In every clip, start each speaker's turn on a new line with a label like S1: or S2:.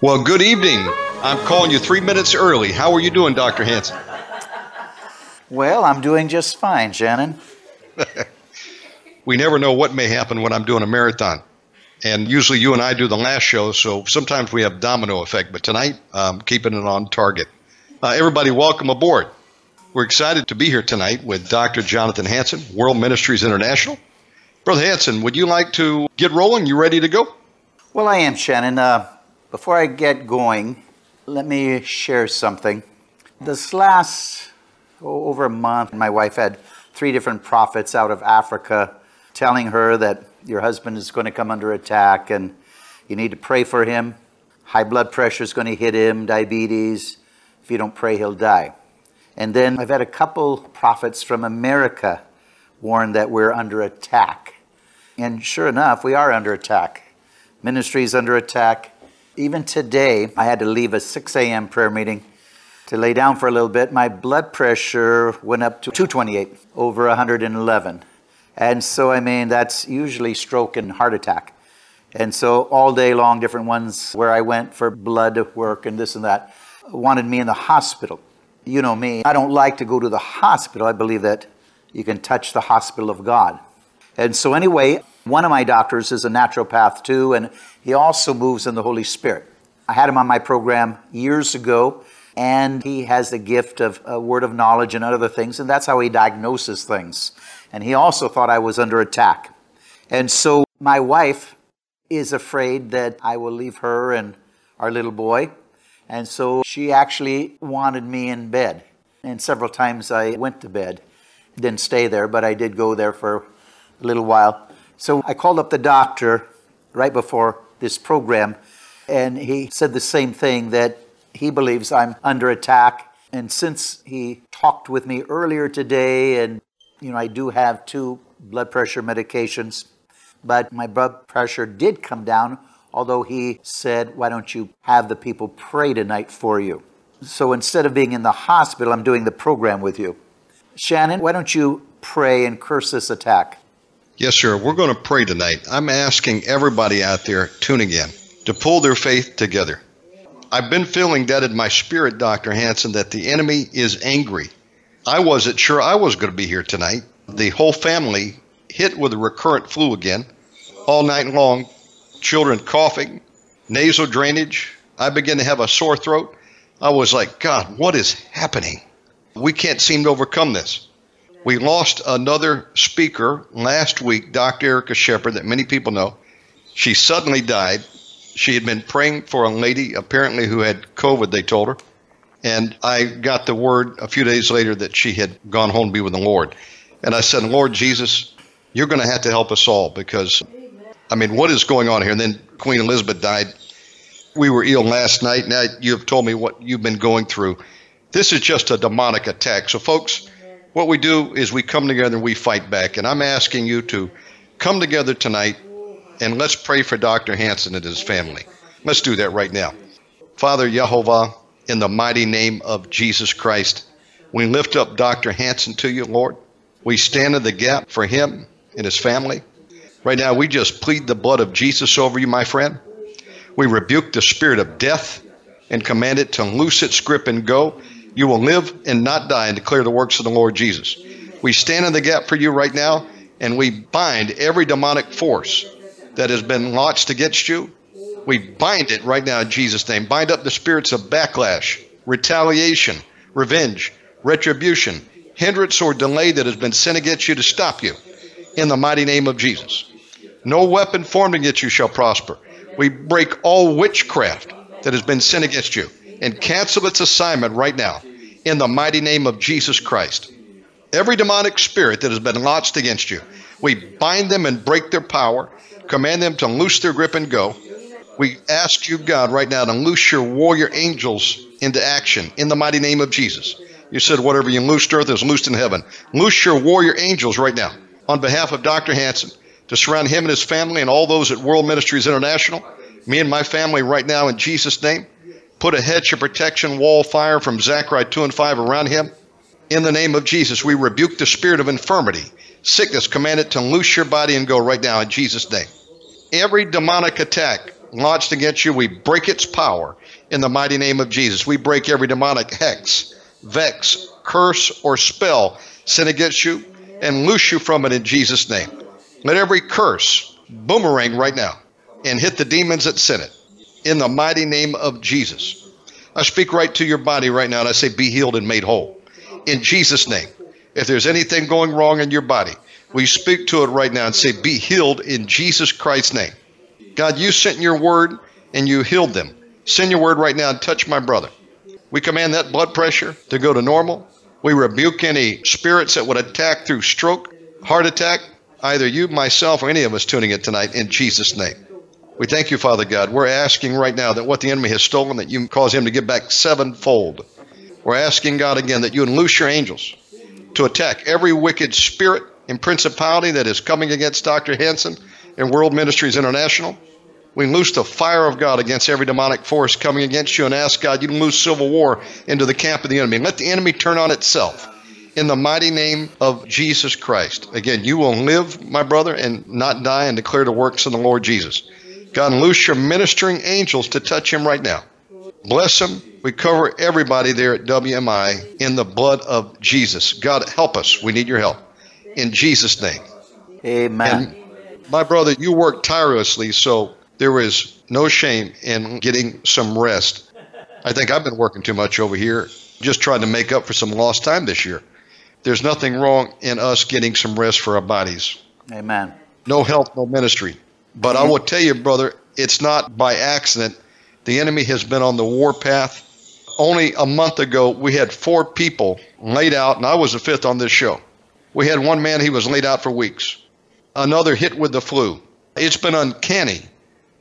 S1: Well, good evening. I'm calling you three minutes early. How are you doing, Dr. Hanson?
S2: Well, I'm doing just fine, Shannon.
S1: we never know what may happen when I'm doing a marathon. And usually you and I do the last show, so sometimes we have domino effect. But tonight, I'm keeping it on target. Uh, everybody, welcome aboard. We're excited to be here tonight with Dr. Jonathan Hanson, World Ministries International. Brother Hanson, would you like to get rolling? You ready to go?
S2: Well, I am, Shannon. Uh, before I get going, let me share something. This last oh, over a month, my wife had three different prophets out of Africa telling her that your husband is going to come under attack and you need to pray for him. High blood pressure is going to hit him, diabetes. If you don't pray, he'll die. And then I've had a couple prophets from America warn that we're under attack. And sure enough, we are under attack. Ministry is under attack. Even today, I had to leave a 6 a.m. prayer meeting to lay down for a little bit. My blood pressure went up to 228 over 111. And so, I mean, that's usually stroke and heart attack. And so, all day long, different ones where I went for blood work and this and that wanted me in the hospital. You know me, I don't like to go to the hospital. I believe that you can touch the hospital of God. And so, anyway, one of my doctors is a naturopath too, and he also moves in the Holy Spirit. I had him on my program years ago, and he has the gift of a word of knowledge and other things, and that's how he diagnoses things and he also thought I was under attack. And so my wife is afraid that I will leave her and our little boy. And so she actually wanted me in bed. And several times I went to bed. Didn't stay there, but I did go there for a little while. So I called up the doctor right before this program, and he said the same thing that he believes I'm under attack. And since he talked with me earlier today and you know, I do have two blood pressure medications, but my blood pressure did come down, although he said, Why don't you have the people pray tonight for you? So instead of being in the hospital, I'm doing the program with you. Shannon, why don't you pray and curse this attack?
S1: Yes, sir. We're going to pray tonight. I'm asking everybody out there tuning in to pull their faith together. I've been feeling that in my spirit, Dr. Hanson, that the enemy is angry I wasn't sure I was going to be here tonight. The whole family hit with a recurrent flu again all night long. Children coughing, nasal drainage. I began to have a sore throat. I was like, God, what is happening? We can't seem to overcome this. We lost another speaker last week, Dr. Erica Shepard, that many people know. She suddenly died. She had been praying for a lady, apparently, who had COVID, they told her. And I got the word a few days later that she had gone home to be with the Lord. And I said, Lord Jesus, you're going to have to help us all because, I mean, what is going on here? And then Queen Elizabeth died. We were ill last night. Now you have told me what you've been going through. This is just a demonic attack. So, folks, what we do is we come together and we fight back. And I'm asking you to come together tonight and let's pray for Dr. Hanson and his family. Let's do that right now. Father Jehovah, in the mighty name of Jesus Christ. We lift up Dr. Hanson to you, Lord. We stand in the gap for him and his family. Right now, we just plead the blood of Jesus over you, my friend. We rebuke the spirit of death and command it to loose its grip and go. You will live and not die and declare the works of the Lord Jesus. We stand in the gap for you right now and we bind every demonic force that has been launched against you we bind it right now in Jesus' name. Bind up the spirits of backlash, retaliation, revenge, retribution, hindrance, or delay that has been sent against you to stop you in the mighty name of Jesus. No weapon formed against you shall prosper. We break all witchcraft that has been sent against you and cancel its assignment right now in the mighty name of Jesus Christ. Every demonic spirit that has been launched against you, we bind them and break their power, command them to loose their grip and go we ask you, God, right now to loose your warrior angels into action in the mighty name of Jesus. You said, whatever you loosed earth is loosed in heaven. Loose your warrior angels right now on behalf of Dr. Hanson to surround him and his family and all those at World Ministries International. Me and my family right now in Jesus' name. Put a hedge of protection, wall fire from Zechariah 2 and 5 around him. In the name of Jesus, we rebuke the spirit of infirmity, sickness, command it to loose your body and go right now in Jesus' name. Every demonic attack launched against you, we break its power in the mighty name of Jesus. We break every demonic hex, vex, curse, or spell sent against you and loose you from it in Jesus' name. Let every curse boomerang right now and hit the demons that sent it in the mighty name of Jesus. I speak right to your body right now and I say, Be healed and made whole in Jesus' name. If there's anything going wrong in your body, we speak to it right now and say, Be healed in Jesus Christ's name. God, you sent your word and you healed them. Send your word right now and touch my brother. We command that blood pressure to go to normal. We rebuke any spirits that would attack through stroke, heart attack, either you, myself, or any of us tuning in tonight in Jesus' name. We thank you, Father God. We're asking right now that what the enemy has stolen, that you cause him to give back sevenfold. We're asking God again that you unloose your angels to attack every wicked spirit and principality that is coming against Dr. Hanson and World Ministries International. We loose the fire of God against every demonic force coming against you and ask God you loose civil war into the camp of the enemy. Let the enemy turn on itself in the mighty name of Jesus Christ. Again, you will live, my brother, and not die and declare the works of the Lord Jesus. God, loose your ministering angels to touch him right now. Bless him. We cover everybody there at WMI in the blood of Jesus. God, help us. We need your help. In Jesus' name.
S2: Amen.
S1: And my brother, you work tirelessly, so there is no shame in getting some rest. I think I've been working too much over here, just trying to make up for some lost time this year. There's nothing wrong in us getting some rest for our bodies.
S2: Amen.
S1: No health, no ministry. But I mm-hmm. will tell you, brother, it's not by accident. The enemy has been on the warpath. Only a month ago, we had four people laid out, and I was the fifth on this show. We had one man, he was laid out for weeks. Another hit with the flu. It's been uncanny.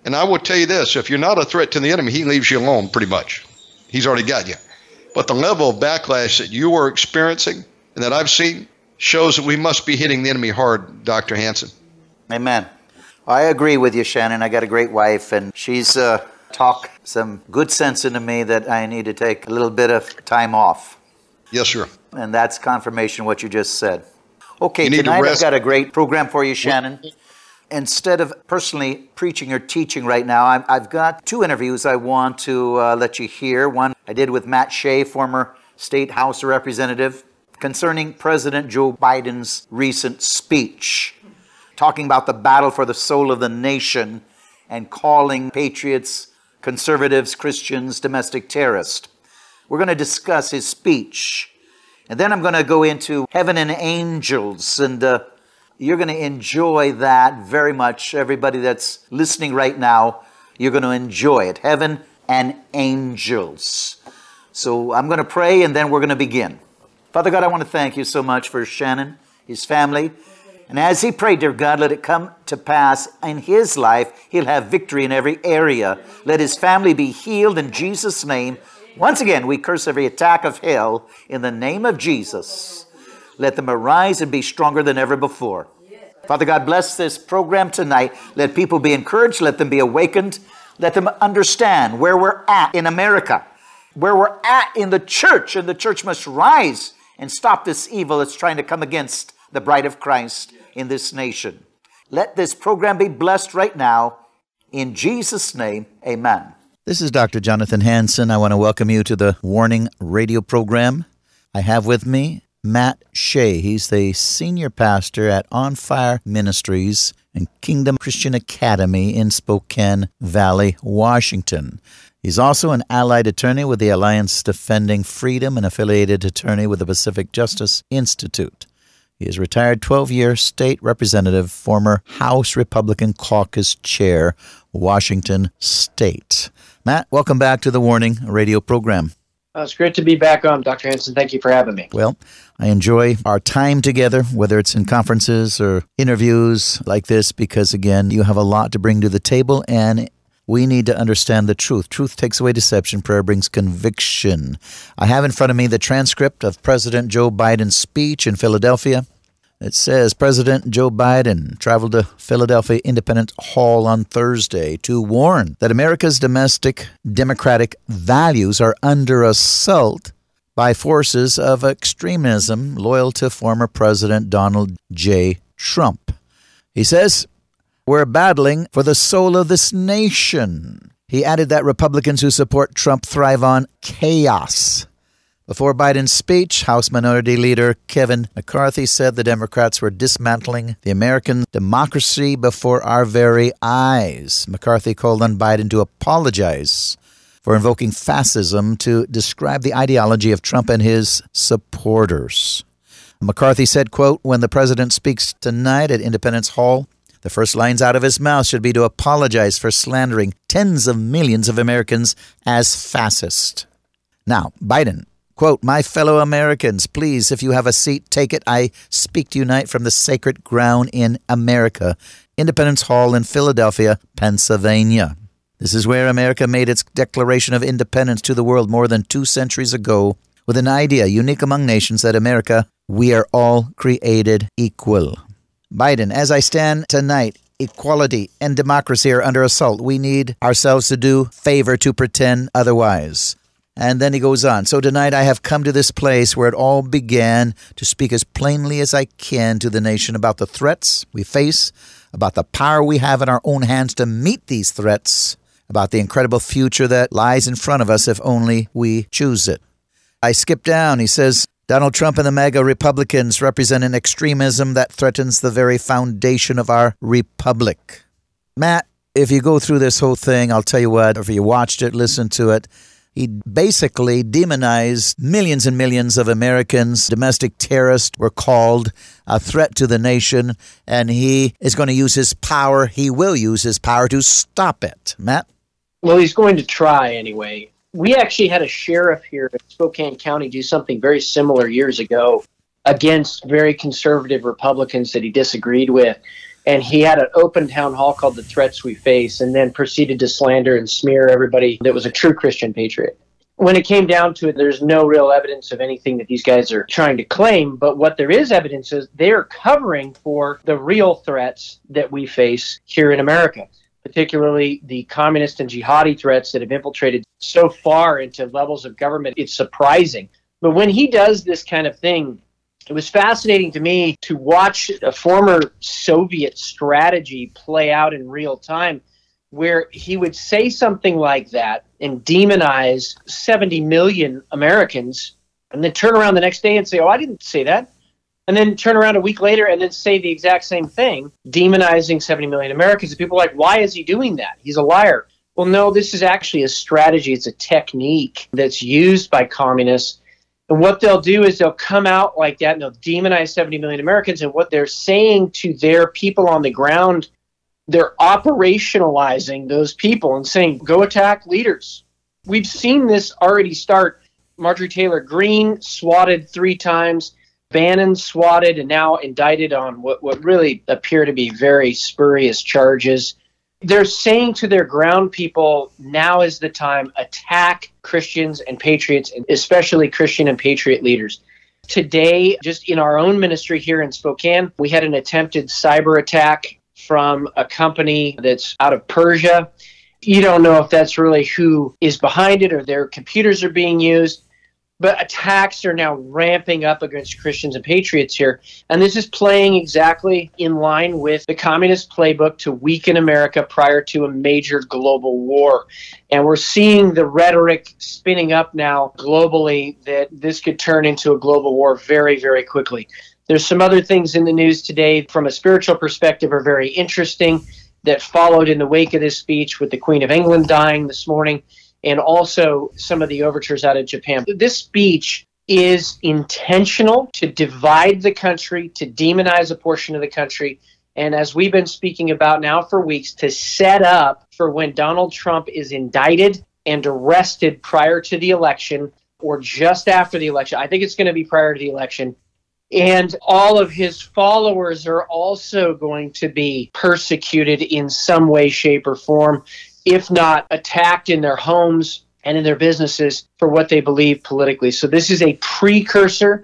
S1: And I will tell you this if you're not a threat to the enemy, he leaves you alone pretty much. He's already got you. But the level of backlash that you are experiencing and that I've seen shows that we must be hitting the enemy hard, Dr. Hanson.
S2: Amen. I agree with you, Shannon. I got a great wife, and she's uh, talked some good sense into me that I need to take a little bit of time off.
S1: Yes, sir.
S2: And that's confirmation what you just said. Okay, tonight I've got a great program for you, Shannon. Instead of personally preaching or teaching right now, I've got two interviews I want to uh, let you hear. One I did with Matt Shea, former State House Representative, concerning President Joe Biden's recent speech talking about the battle for the soul of the nation and calling patriots, conservatives, Christians, domestic terrorists. We're going to discuss his speech. And then I'm going to go into heaven and angels, and uh, you're going to enjoy that very much. Everybody that's listening right now, you're going to enjoy it. Heaven and angels. So I'm going to pray, and then we're going to begin. Father God, I want to thank you so much for Shannon, his family. And as he prayed, dear God, let it come to pass in his life. He'll have victory in every area. Let his family be healed in Jesus' name. Once again, we curse every attack of hell in the name of Jesus. Let them arise and be stronger than ever before. Father God, bless this program tonight. Let people be encouraged. Let them be awakened. Let them understand where we're at in America, where we're at in the church, and the church must rise and stop this evil that's trying to come against the bride of Christ in this nation. Let this program be blessed right now. In Jesus' name, amen. This is Dr. Jonathan Hanson. I want to welcome you to the Warning Radio program. I have with me Matt Shea. He's the senior pastor at On Fire Ministries and Kingdom Christian Academy in Spokane Valley, Washington. He's also an allied attorney with the Alliance Defending Freedom and affiliated attorney with the Pacific Justice Institute. He is retired 12 year state representative, former House Republican caucus chair, Washington State. Matt, welcome back to the Warning radio program.
S3: Uh, it's great to be back on, Dr. Hanson. Thank you for having me.
S2: Well, I enjoy our time together, whether it's in conferences or interviews like this, because again, you have a lot to bring to the table and we need to understand the truth. Truth takes away deception. Prayer brings conviction. I have in front of me the transcript of President Joe Biden's speech in Philadelphia. It says President Joe Biden traveled to Philadelphia Independence Hall on Thursday to warn that America's domestic democratic values are under assault by forces of extremism loyal to former President Donald J. Trump. He says, we're battling for the soul of this nation. He added that Republicans who support Trump thrive on chaos. Before Biden's speech, House Minority Leader Kevin McCarthy said the Democrats were dismantling the American democracy before our very eyes. McCarthy called on Biden to apologize for invoking fascism to describe the ideology of Trump and his supporters. McCarthy said, quote, When the president speaks tonight at Independence Hall, the first lines out of his mouth should be to apologize for slandering tens of millions of Americans as fascist. Now, Biden Quote, My fellow Americans, please, if you have a seat, take it. I speak to you tonight from the sacred ground in America, Independence Hall in Philadelphia, Pennsylvania. This is where America made its declaration of independence to the world more than two centuries ago with an idea unique among nations that America, we are all created equal. Biden, as I stand tonight, equality and democracy are under assault. We need ourselves to do favor to pretend otherwise. And then he goes on. So tonight I have come to this place where it all began to speak as plainly as I can to the nation about the threats we face, about the power we have in our own hands to meet these threats, about the incredible future that lies in front of us if only we choose it. I skip down. He says, Donald Trump and the MAGA Republicans represent an extremism that threatens the very foundation of our republic. Matt, if you go through this whole thing, I'll tell you what, if you watched it, listened to it, he basically demonized millions and millions of Americans. Domestic terrorists were called a threat to the nation, and he is going to use his power. He will use his power to stop it. Matt?
S3: Well, he's going to try anyway. We actually had a sheriff here in Spokane County do something very similar years ago against very conservative Republicans that he disagreed with and he had an open town hall called The Threats We Face, and then proceeded to slander and smear everybody that was a true Christian patriot. When it came down to it, there's no real evidence of anything that these guys are trying to claim, but what there is evidence is they're covering for the real threats that we face here in America, particularly the communist and jihadi threats that have infiltrated so far into levels of government. It's surprising. But when he does this kind of thing, it was fascinating to me to watch a former Soviet strategy play out in real time where he would say something like that and demonize 70 million Americans and then turn around the next day and say, Oh, I didn't say that. And then turn around a week later and then say the exact same thing, demonizing 70 million Americans. And people are like, Why is he doing that? He's a liar. Well, no, this is actually a strategy, it's a technique that's used by communists and what they'll do is they'll come out like that and they'll demonize 70 million Americans. And what they're saying to their people on the ground, they're operationalizing those people and saying, go attack leaders. We've seen this already start. Marjorie Taylor Greene swatted three times, Bannon swatted and now indicted on what, what really appear to be very spurious charges. They're saying to their ground people now is the time. Attack christians and patriots and especially christian and patriot leaders. Today just in our own ministry here in spokane we had an attempted cyber attack from a company that's out of persia. You don't know if that's really who is behind it or their computers are being used but attacks are now ramping up against Christians and patriots here. And this is playing exactly in line with the communist playbook to weaken America prior to a major global war. And we're seeing the rhetoric spinning up now globally that this could turn into a global war very, very quickly. There's some other things in the news today from a spiritual perspective are very interesting that followed in the wake of this speech with the Queen of England dying this morning and also some of the overtures out of Japan. This speech is intentional to divide the country, to demonize a portion of the country, and as we've been speaking about now for weeks, to set up for when Donald Trump is indicted and arrested prior to the election or just after the election. I think it's going to be prior to the election. And all of his followers are also going to be persecuted in some way, shape, or form if not attacked in their homes and in their businesses for what they believe politically. So this is a precursor.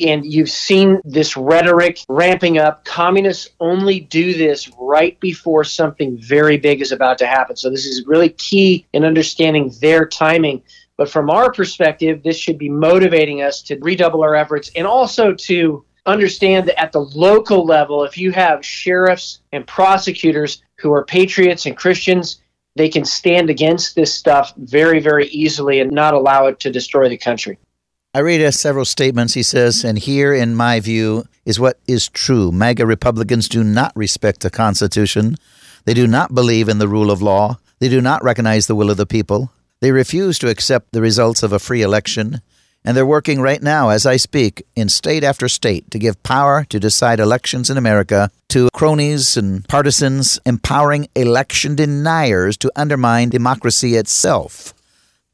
S3: And you've seen this rhetoric ramping up. Communists only do this right before something very big is about to happen. So, this is really key in understanding their timing. But from our perspective, this should be motivating us to redouble our efforts and also to understand that at the local level, if you have sheriffs and prosecutors who are patriots and Christians, they can stand against this stuff very, very easily and not allow it to destroy the country.
S2: I read uh, several statements. He says, and here, in my view, is what is true. MAGA Republicans do not respect the Constitution. They do not believe in the rule of law. They do not recognize the will of the people. They refuse to accept the results of a free election. And they're working right now, as I speak, in state after state to give power to decide elections in America to cronies and partisans, empowering election deniers to undermine democracy itself.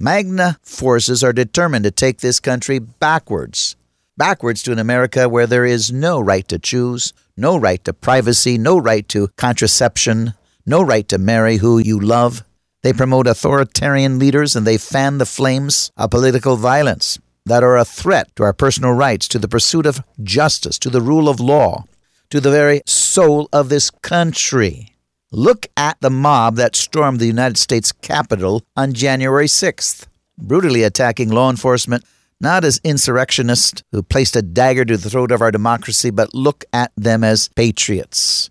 S2: MAGA forces are determined to take this country backwards. Backwards to an America where there is no right to choose, no right to privacy, no right to contraception, no right to marry who you love. They promote authoritarian leaders and they fan the flames of political violence that are a threat to our personal rights, to the pursuit of justice, to the rule of law, to the very soul of this country. Look at the mob that stormed the United States Capitol on January 6th, brutally attacking law enforcement, not as insurrectionists who placed a dagger to the throat of our democracy, but look at them as patriots.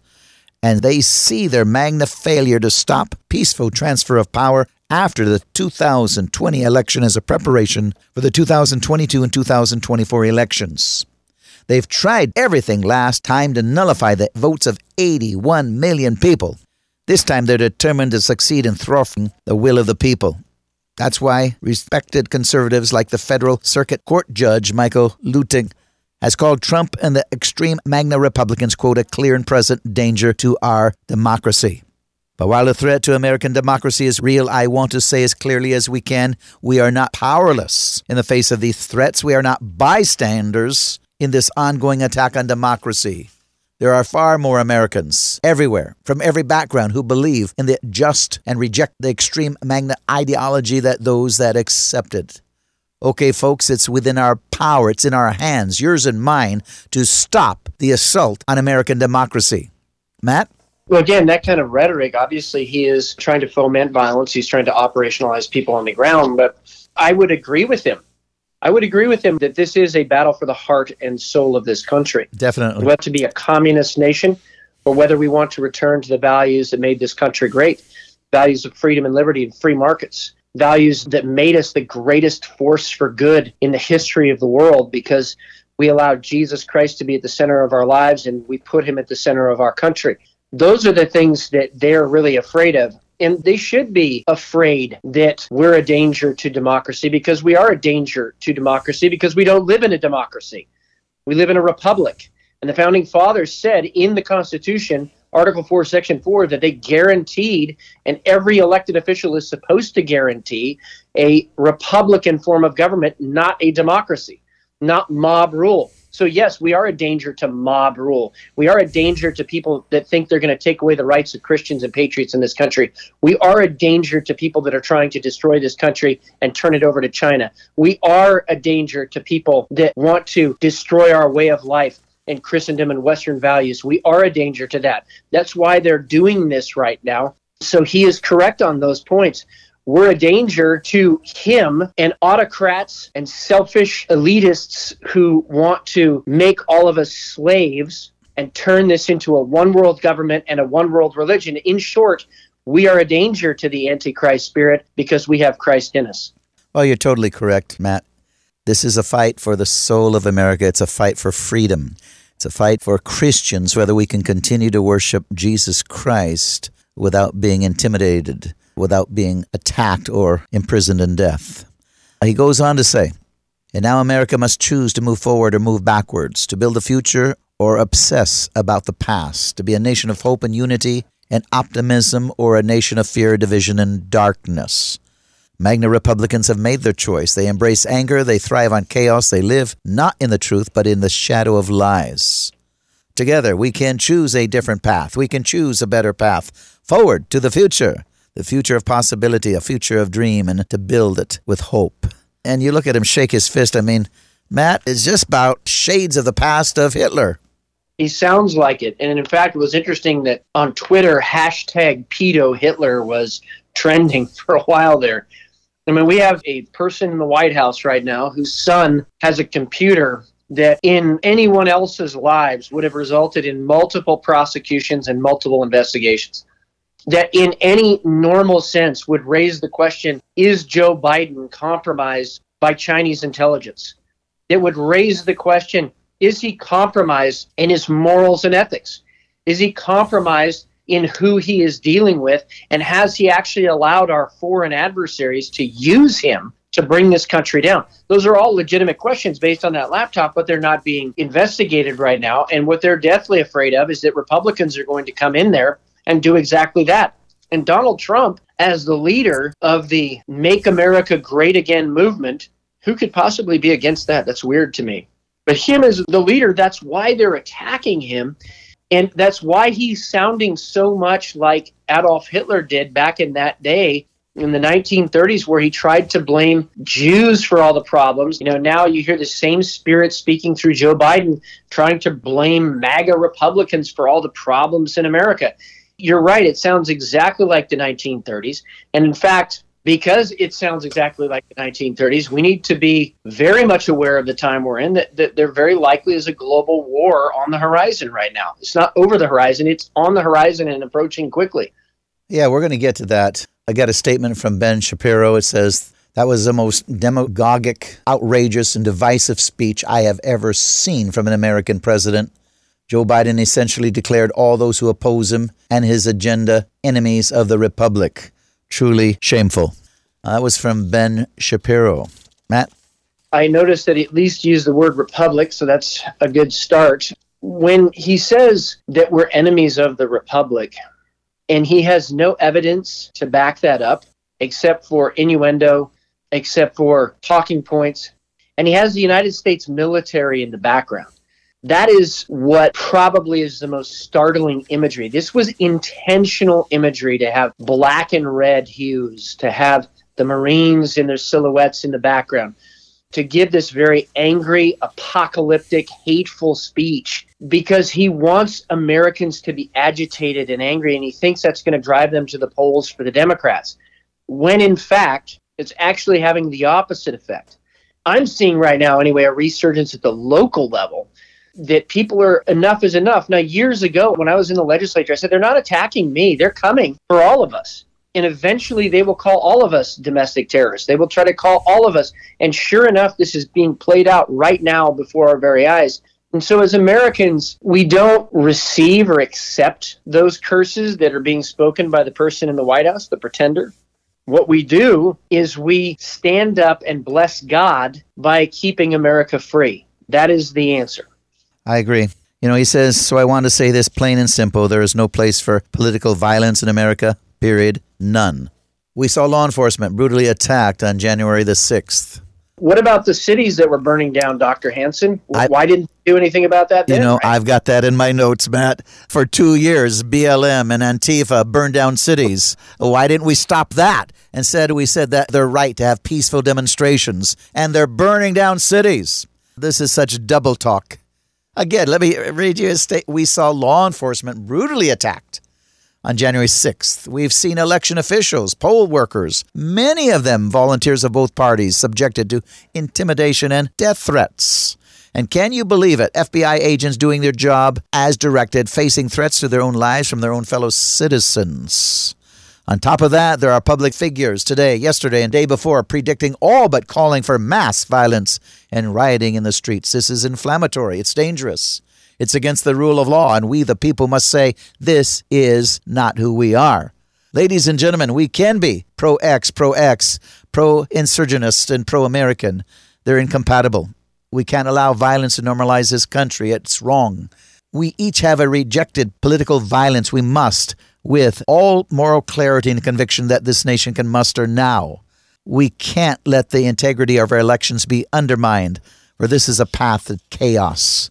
S2: And they see their MAGA failure to stop peaceful transfer of power after the 2020 election as a preparation for the 2022 and 2024 elections. They've tried everything last time to nullify the votes of 81 million people. This time they're determined to succeed in thwarting the will of the people. That's why respected conservatives like the federal circuit court judge Michael Luttig has called Trump and the extreme MAGA Republicans, quote, a clear and present danger to our democracy. But while the threat to American democracy is real, I want to say as clearly as we can we are not powerless in the face of these threats. We are not bystanders in this ongoing attack on democracy. There are far more Americans everywhere, from every background, who believe in the just and reject the extreme MAGA ideology that those that accept it. Okay, folks, it's within our power, it's in our hands, yours and mine, to stop the assault on American democracy. Matt?
S3: Well, again, that kind of rhetoric, obviously, he is trying to foment violence. He's trying to operationalize people on the ground. But I would agree with him I would agree with him that this is a battle for the heart and soul of this country.
S2: Definitely.
S3: Whether to be a communist nation or whether we want to return to the values that made this country great values of freedom and liberty and free markets, values that made us the greatest force for good in the history of the world because we allowed Jesus Christ to be at the center of our lives and we put him at the center of our country. Those are the things that they're really afraid of and they should be afraid that we're a danger to democracy because we are a danger to democracy because we don't live in a democracy. We live in a republic. And the founding fathers said in the Constitution, Article 4, Section 4, that they guaranteed, and every elected official is supposed to guarantee, a republican form of government, not a democracy, not mob rule. So, yes, we are a danger to mob rule. We are a danger to people that think they're going to take away the rights of Christians and patriots in this country. We are a danger to people that are trying to destroy this country and turn it over to China. We are a danger to people that want to destroy our way of life and Christendom and Western values. We are a danger to that. That's why they're doing this right now. So he is correct on those points we're a danger to him and autocrats and selfish elitists who want to make all of us slaves and turn this into a one world government and a one world religion. In short, we are a danger to the Antichrist spirit because we have Christ in us.
S2: Well, you're totally correct, Matt. This is a fight for the soul of America. It's a fight for freedom. It's a fight for Christians, whether we can continue to worship Jesus Christ without being intimidated without being attacked or imprisoned in death. He goes on to say, and now America must choose to move forward or move backwards, to build a future or obsess about the past, to be a nation of hope and unity and optimism or a nation of fear, division, and darkness. MAGA Republicans have made their choice. They embrace anger, they thrive on chaos, they live not in the truth, but in the shadow of lies. Together, we can choose a different path. We can choose a better path forward to the future the future of possibility, a future of dream, and to build it with hope. And you look at him shake his fist. I mean, Matt is just about shades of the past of Hitler.
S3: He sounds like it. And in fact, it was interesting that on Twitter, hashtag pedo Hitler was trending for a while there. I mean, we have a person in the White House right now whose son has a computer that in anyone else's lives would have resulted in multiple prosecutions and multiple investigations. That in any normal sense would raise the question is Joe Biden compromised by Chinese intelligence? It would raise the question is he compromised in his morals and ethics? Is he compromised in who he is dealing with? And has he actually allowed our foreign adversaries to use him to bring this country down? Those are all legitimate questions based on that laptop, but they're not being investigated right now. And what they're deathly afraid of is that Republicans are going to come in there and do exactly that. And Donald Trump, as the leader of the Make America Great Again movement, who could possibly be against that? That's weird to me. But him as the leader, that's why they're attacking him. And that's why he's sounding so much like Adolf Hitler did back in that day in the 1930s where he tried to blame Jews for all the problems. You know, now you hear the same spirit speaking through Joe Biden trying to blame MAGA Republicans for all the problems in America. You're right, it sounds exactly like the 1930s. And in fact, because it sounds exactly like the 1930s, we need to be very much aware of the time we're in, that, that there very likely is a global war on the horizon right now. It's not over the horizon, it's on the horizon and approaching quickly.
S2: Yeah, we're going to get to that. I got a statement from Ben Shapiro. It says, that was the most demagogic, outrageous, and divisive speech I have ever seen from an American president. Joe Biden essentially declared all those who oppose him and his agenda enemies of the Republic. Truly shameful. Uh, that was from Ben Shapiro. Matt?
S3: I noticed that he at least used the word republic, so that's a good start. When he says that we're enemies of the republic, and he has no evidence to back that up except for innuendo, except for talking points. And he has the United States military in the background. That is what probably is the most startling imagery. This was intentional imagery to have black and red hues, to have the Marines in their silhouettes in the background, to give this very angry, apocalyptic, hateful speech because he wants Americans to be agitated and angry, and he thinks that's going to drive them to the polls for the Democrats. When in fact, it's actually having the opposite effect. I'm seeing right now, anyway, a resurgence at the local level that people are enough is enough. Now, years ago, when I was in the legislature, I said, they're not attacking me, they're coming for all of us and eventually they will call all of us domestic terrorists. They will try to call all of us. And sure enough, this is being played out right now before our very eyes. And so, as Americans, we don't receive or accept those curses that are being spoken by the person in the White House, the pretender. What we do is we stand up and bless God by keeping America free. That is the answer.
S2: I agree. You know, he says, so I want to say this plain and simple there is no place for political violence in America, period. None. We saw law enforcement brutally attacked on January the 6th.
S3: What about the cities that were burning down, Dr. Hanson? Why didn't you do anything about that?
S2: Then?
S3: You
S2: know, I've got that in my notes, Matt. For two years, BLM and Antifa burned down cities. Why didn't we stop that? Instead, we said that they're right to have peaceful demonstrations, and they're burning down cities. This is such double talk. Again, let me read you a state. We saw law enforcement brutally attacked on January 6th. We've seen election officials, poll workers, many of them volunteers of both parties, subjected to intimidation and death threats. And can you believe it? FBI agents doing their job as directed, facing threats to their own lives from their own fellow citizens. On top of that, there are public figures today, yesterday, and day before predicting all but calling for mass violence and rioting in the streets. This is inflammatory. It's dangerous. It's against the rule of law, and we, the people, must say, this is not who we are. Ladies and gentlemen, we can be pro X, pro X, pro insurgenist, and pro American. They're incompatible. We can't allow violence to normalize this country. It's wrong. We each have a rejected political violence we must, with all moral clarity and conviction that this nation can muster now. We can't let the integrity of our elections be undermined, for this is a path of chaos.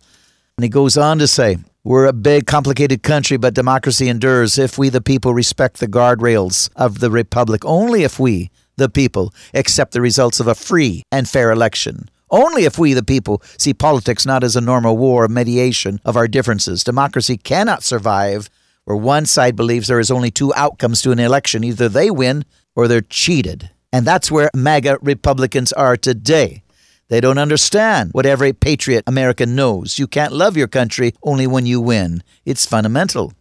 S2: And he goes on to say, We're a big, complicated country, but democracy endures if we, the people, respect the guardrails of the republic. Only if we, the people, accept the results of a free and fair election. Only if we, the people, see politics not as a normal war of mediation of our differences. Democracy cannot survive where one side believes there is only two outcomes to an election either they win or they're cheated. And that's where MAGA Republicans are today. They don't understand what every patriot American knows. You can't love your country only when you win. It's fundamental.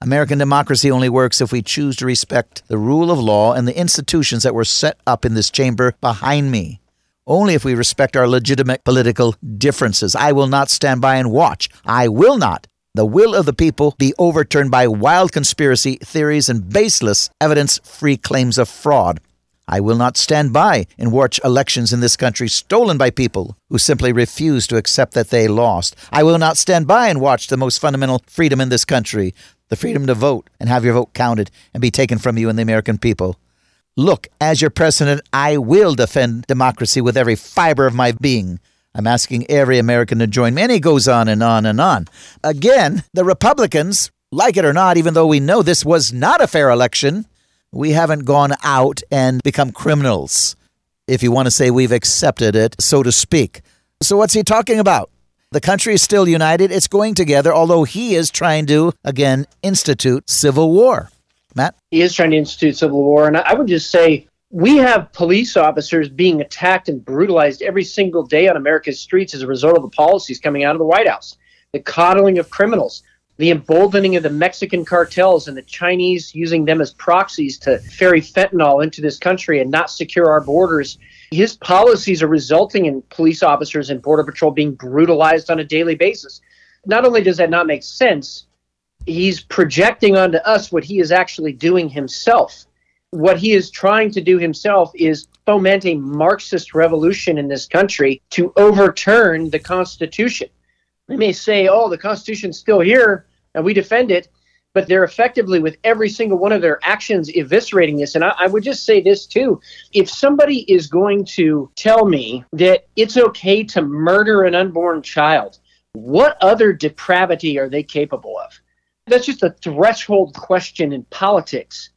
S2: American democracy only works if we choose to respect the rule of law and the institutions that were set up in this chamber behind me. Only if we respect our legitimate political differences. I will not stand by and watch. I will not. The will of the people be overturned by wild conspiracy theories and baseless evidence free claims of fraud. I will not stand by and watch elections in this country stolen by people who simply refuse to accept that they lost. I will not stand by and watch the most fundamental freedom in this country, the freedom to vote and have your vote counted and be taken from you and the American people. Look, as your president, I will defend democracy with every fiber of my being. I'm asking every American to join me. And he goes on and on and on. Again, the Republicans, like it or not, even though we know this was not a fair election, we haven't gone out and become criminals, if you want to say we've accepted it, so to speak. So, what's he talking about? The country is still united, it's going together, although he is trying to, again, institute civil war. Matt?
S3: He is trying to institute civil war. And I would just say we have police officers being attacked and brutalized every single day on America's streets as a result of the policies coming out of the White House. The coddling of criminals, the emboldening of the Mexican cartels and the Chinese using them as proxies to ferry fentanyl into this country and not secure our borders. His policies are resulting in police officers and Border Patrol being brutalized on a daily basis. Not only does that not make sense, he's projecting onto us what he is actually doing himself. What he is trying to do himself is foment a Marxist revolution in this country to overturn the Constitution. They may say, oh, the Constitution's still here, and we defend it, but they're effectively with every single one of their actions eviscerating this. And I, I, would just say this too if somebody is going to tell me that it's okay to murder an unborn child, what other depravity are they capable of? That's just a threshold question in politics.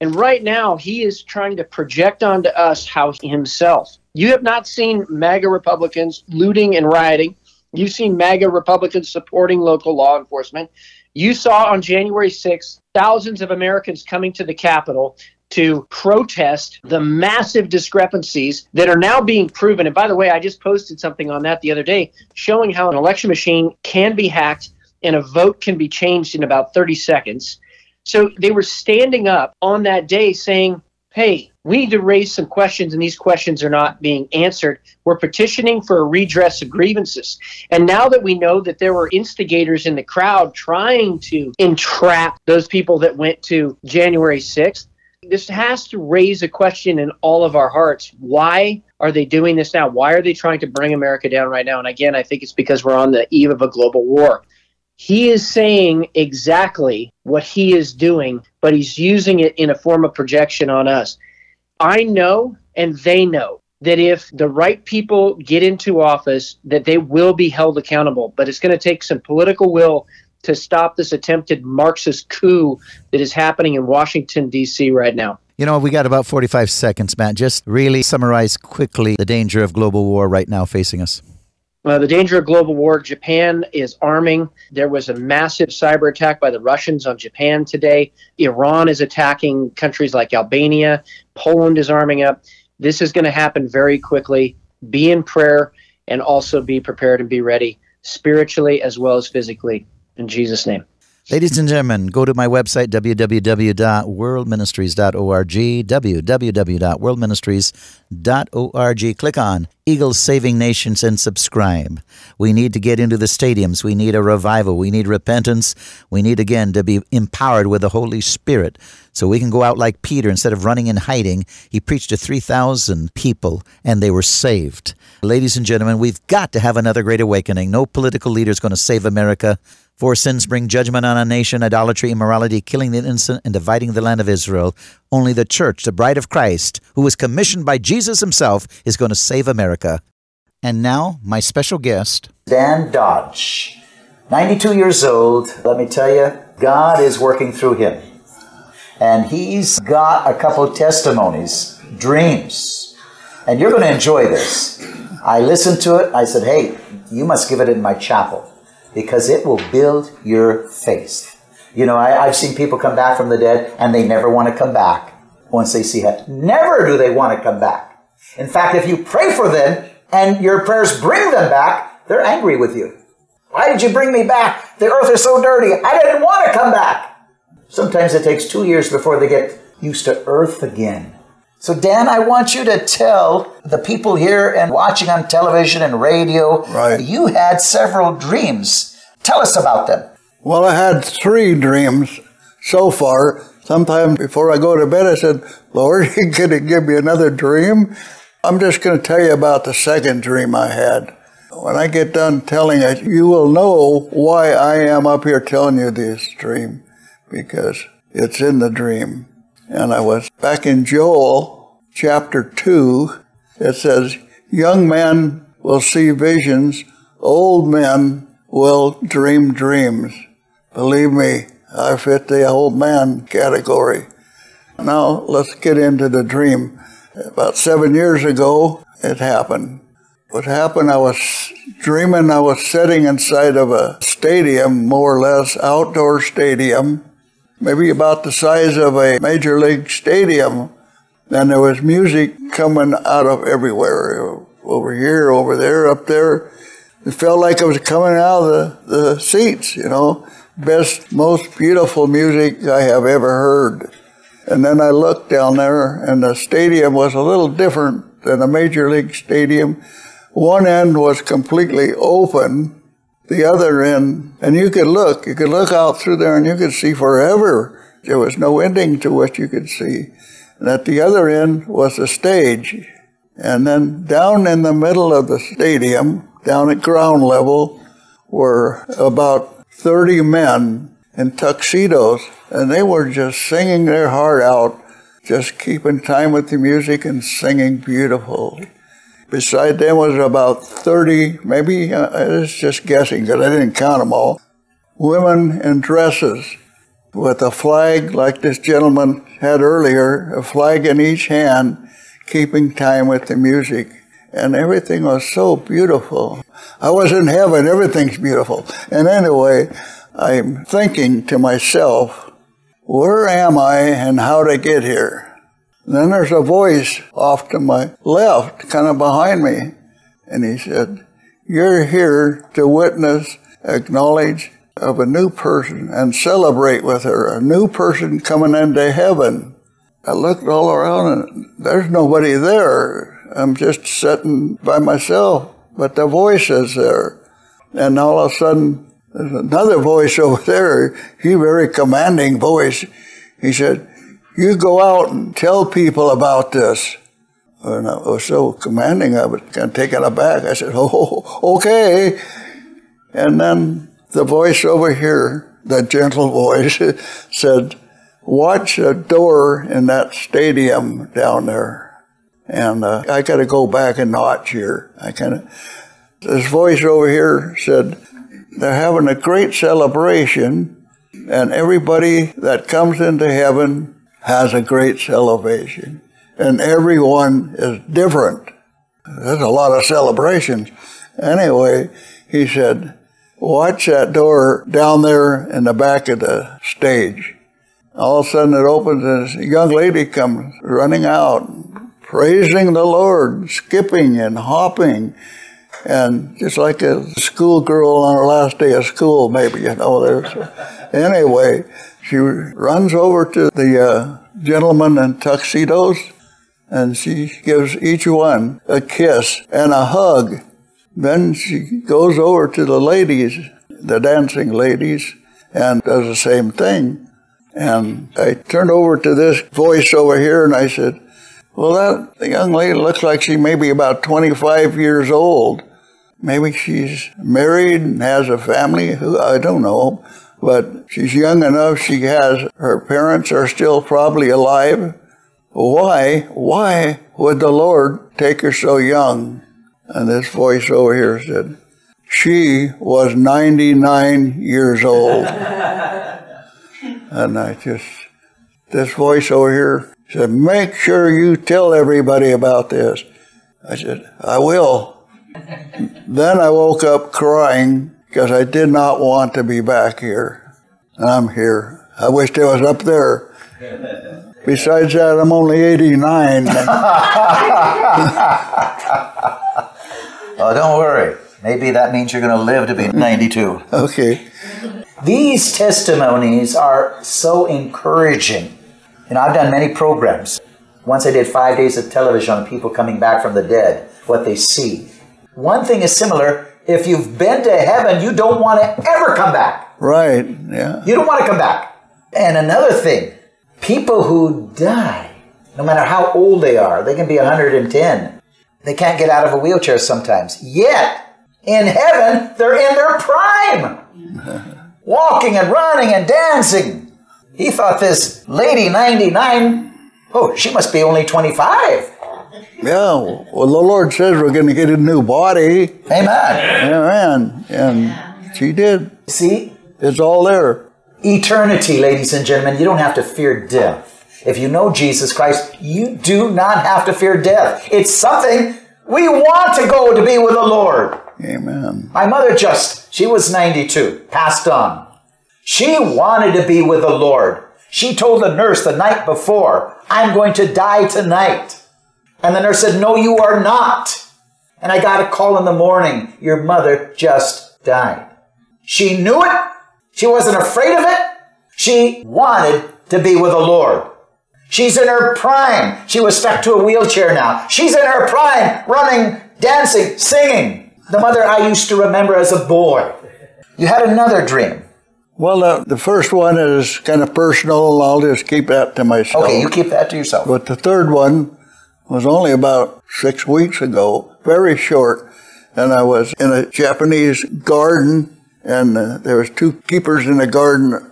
S3: And right now, he is trying to project onto us how himself. You have not seen MAGA Republicans looting and rioting. You've seen MAGA Republicans supporting local law enforcement. You saw on January 6th thousands of Americans coming to the Capitol to protest the massive discrepancies that are now being proven. And by the way, I just posted something on that the other day showing how an election machine can be hacked and a vote can be changed in about 30 seconds. So they were standing up on that day saying, hey, we need to raise some questions, and these questions are not being answered. We're petitioning for a redress of grievances. And now that we know that there were instigators in the crowd trying to entrap those people that went to January 6th, this has to raise a question in all of our hearts. Why are they doing this now? Why are they trying to bring America down right now? And again, I think it's because we're on the eve of a global war. He is saying exactly what he is doing, but he's using it in a form of projection on us. I know and they know that if the right people get into office that they will be held accountable but it's going to take some political will to stop this attempted marxist coup that is happening in Washington D.C. right now.
S2: You know, we got about 45 seconds, Matt. Just really summarize quickly the danger of global war right now facing us.
S3: Uh, the danger of global war. Japan is arming. There was a massive cyber attack by the Russians on Japan today. Iran is attacking countries like Albania. Poland is arming up. This is going to happen very quickly. Be in prayer and also be prepared and be ready spiritually as well as physically. In Jesus' name.
S2: Ladies and gentlemen, go to my website, www.worldministries.org, www.worldministries.org. Click on Eagles Saving Nations and subscribe. We need to get into the stadiums. We need a revival. We need repentance. We need, again, to be empowered with the Holy Spirit so we can go out like Peter. Instead of running and hiding, he preached to 3,000 people and they were saved. Ladies and gentlemen, we've got to have another great awakening. No political leader is going to save America. For sins bring judgment on a nation, idolatry, immorality, killing the innocent, and dividing the land of Israel. Only the church, the bride of Christ, who was commissioned by Jesus himself, is going to save America. And now, my special guest,
S4: Dan Dodge. 92 years old. Let me tell you, God is working through him. And he's got a couple testimonies, dreams. And you're going to enjoy this. I listened to it. I said, hey, you must give it in my chapel because it will build your faith. You know, I, have seen people come back from the dead and they never want to come back once they see heaven. Never do they want to come back. In fact, if you pray for them,
S2: and your prayers bring them back, they're angry with you. Why did you bring me back? The earth is so dirty. I didn't want to come back. Sometimes it takes two years before they get used to earth again. So, Dan, I want you to tell the people here and watching on television and radio,
S5: Right.
S2: you had several dreams. Tell us about them.
S5: Well, I had three dreams so far. Sometimes before I go to bed, I said, Lord, you going to give me another dream? I'm just going to tell you about the second dream I had. When I get done telling it, you will know why I am up here telling you this dream, because it's in the dream. And I was back in Joel chapter 2. It says, Young men will see visions, old men will dream dreams. Believe me, I fit the old man category. Now let's get into the dream. About seven years ago, it happened. What happened, I was dreaming I was sitting inside of a stadium, more or less, outdoor stadium, maybe about the size of a major league stadium. And there was music coming out of everywhere, over here, over there, up there. It felt like it was coming out of the, the seats, you know. Best, most beautiful music I have ever heard. And then I looked down there, and the stadium was a little different than a major league stadium. One end was completely open, the other end, and you could look, you could look out through there and you could see forever. There was no ending to what you could see. And at the other end was the stage. And then down in the middle of the stadium, down at ground level, were about 30 men in tuxedos, and they were just singing their heart out, just keeping time with the music and singing beautiful. Beside them was about 30, maybe, uh, was just guessing because I didn't count them all, women in dresses with a flag like this gentleman had earlier, a flag in each hand, keeping time with the music. And everything was so beautiful. I was in heaven, everything's beautiful. And anyway, I'm thinking to myself, where am I and how to get here? And then there's a voice off to my left, kind of behind me. And he said, You're here to witness, acknowledge of a new person and celebrate with her, a new person coming into heaven. I looked all around and there's nobody there. I'm just sitting by myself, but the voice is there. And all of a sudden, there's another voice over there, he very commanding voice. He said, you go out and tell people about this. And I was so commanding, I was kind of taken aback. I said, oh, okay. And then the voice over here, the gentle voice, said, watch a door in that stadium down there. And uh, I got to go back a notch here. I kind of, this voice over here said, they're having a great celebration, and everybody that comes into heaven has a great celebration. And everyone is different. There's a lot of celebrations. Anyway, he said, watch that door down there in the back of the stage. All of a sudden it opens and this young lady comes running out, praising the Lord, skipping and hopping, and just like a schoolgirl on her last day of school, maybe, you know. There's, anyway, she runs over to the uh, gentlemen in tuxedos, and she gives each one a kiss and a hug. Then she goes over to the ladies, the dancing ladies, and does the same thing. And I turned over to this voice over here and I said, Well, that young lady looks like she may be about 25 years old. Maybe she's married and has a family. Who I don't know. But she's young enough. She has, her parents are still probably alive. Why, why would the Lord take her so young? And this voice over here said, she was 99 years old. and I just, this voice over here said, make sure you tell everybody about this. I said, I will. then I woke up crying because I did not want to be back here. And I'm here. I wished I was up there. Besides that, I'm only 89.
S2: Oh, don't worry. Maybe that means you're going to live to be 92.
S5: Okay.
S2: These testimonies are so encouraging. You know, I've done many programs. Once I did five days of television on people coming back from the dead, what they see. One thing is similar. If you've been to heaven, you don't want to ever come back.
S5: Right. Yeah.
S2: You don't want to come back. And another thing, people who die, no matter how old they are, they can be 110. They can't get out of a wheelchair sometimes. Yet, in heaven, they're in their prime, walking and running and dancing. He thought this lady, 99, oh, she must be only 25.
S5: Yeah. Well, the Lord says we're going to get a new body.
S2: Amen.
S5: Amen. And she did.
S2: See,
S5: It's all there.
S2: eternity, ladies and gentlemen, you don't have to fear death. If you know Jesus Christ, you do not have to fear death. It's something we want to go to be with the Lord.
S5: Amen.
S2: My mother just, she was 92, passed on. She wanted to be with the Lord. She told the nurse the night before, I'm going to die tonight. And the nurse said, No, you are not. And I got a call in the morning, Your mother just died. She knew it. She wasn't afraid of it. She wanted to be with the Lord. She's in her prime. She was stuck to a wheelchair now. She's in her prime, running, dancing, singing. The mother I used to remember as a boy. You had another dream.
S5: Well, uh, the first one is kind of personal. I'll just keep that to myself.
S2: Okay, you keep that to yourself.
S5: But the third one was only about six weeks ago, very short. And I was in a Japanese garden, and uh, there was two keepers in the garden.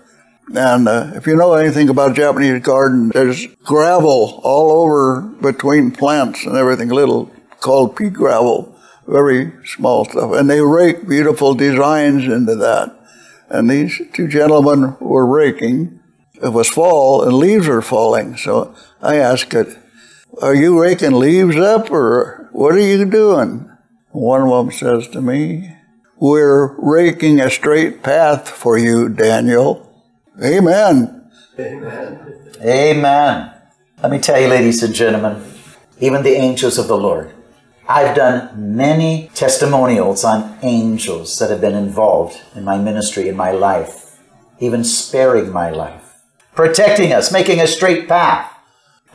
S5: And uh, if you know anything about Japanese garden, there's gravel all over between plants and everything, little called pea gravel, very small stuff. And they rake beautiful designs into that. And these two gentlemen were raking. It was fall and leaves were falling. So I asked it, are you raking leaves up or what are you doing? One of them says to me, We're raking a straight path for you, Daniel. Amen.
S2: Amen. Amen. Let me tell you, ladies and gentlemen, even the angels of the Lord. I've done many testimonials on angels that have been involved in my ministry, in my life, even sparing my life, protecting us, making a straight path.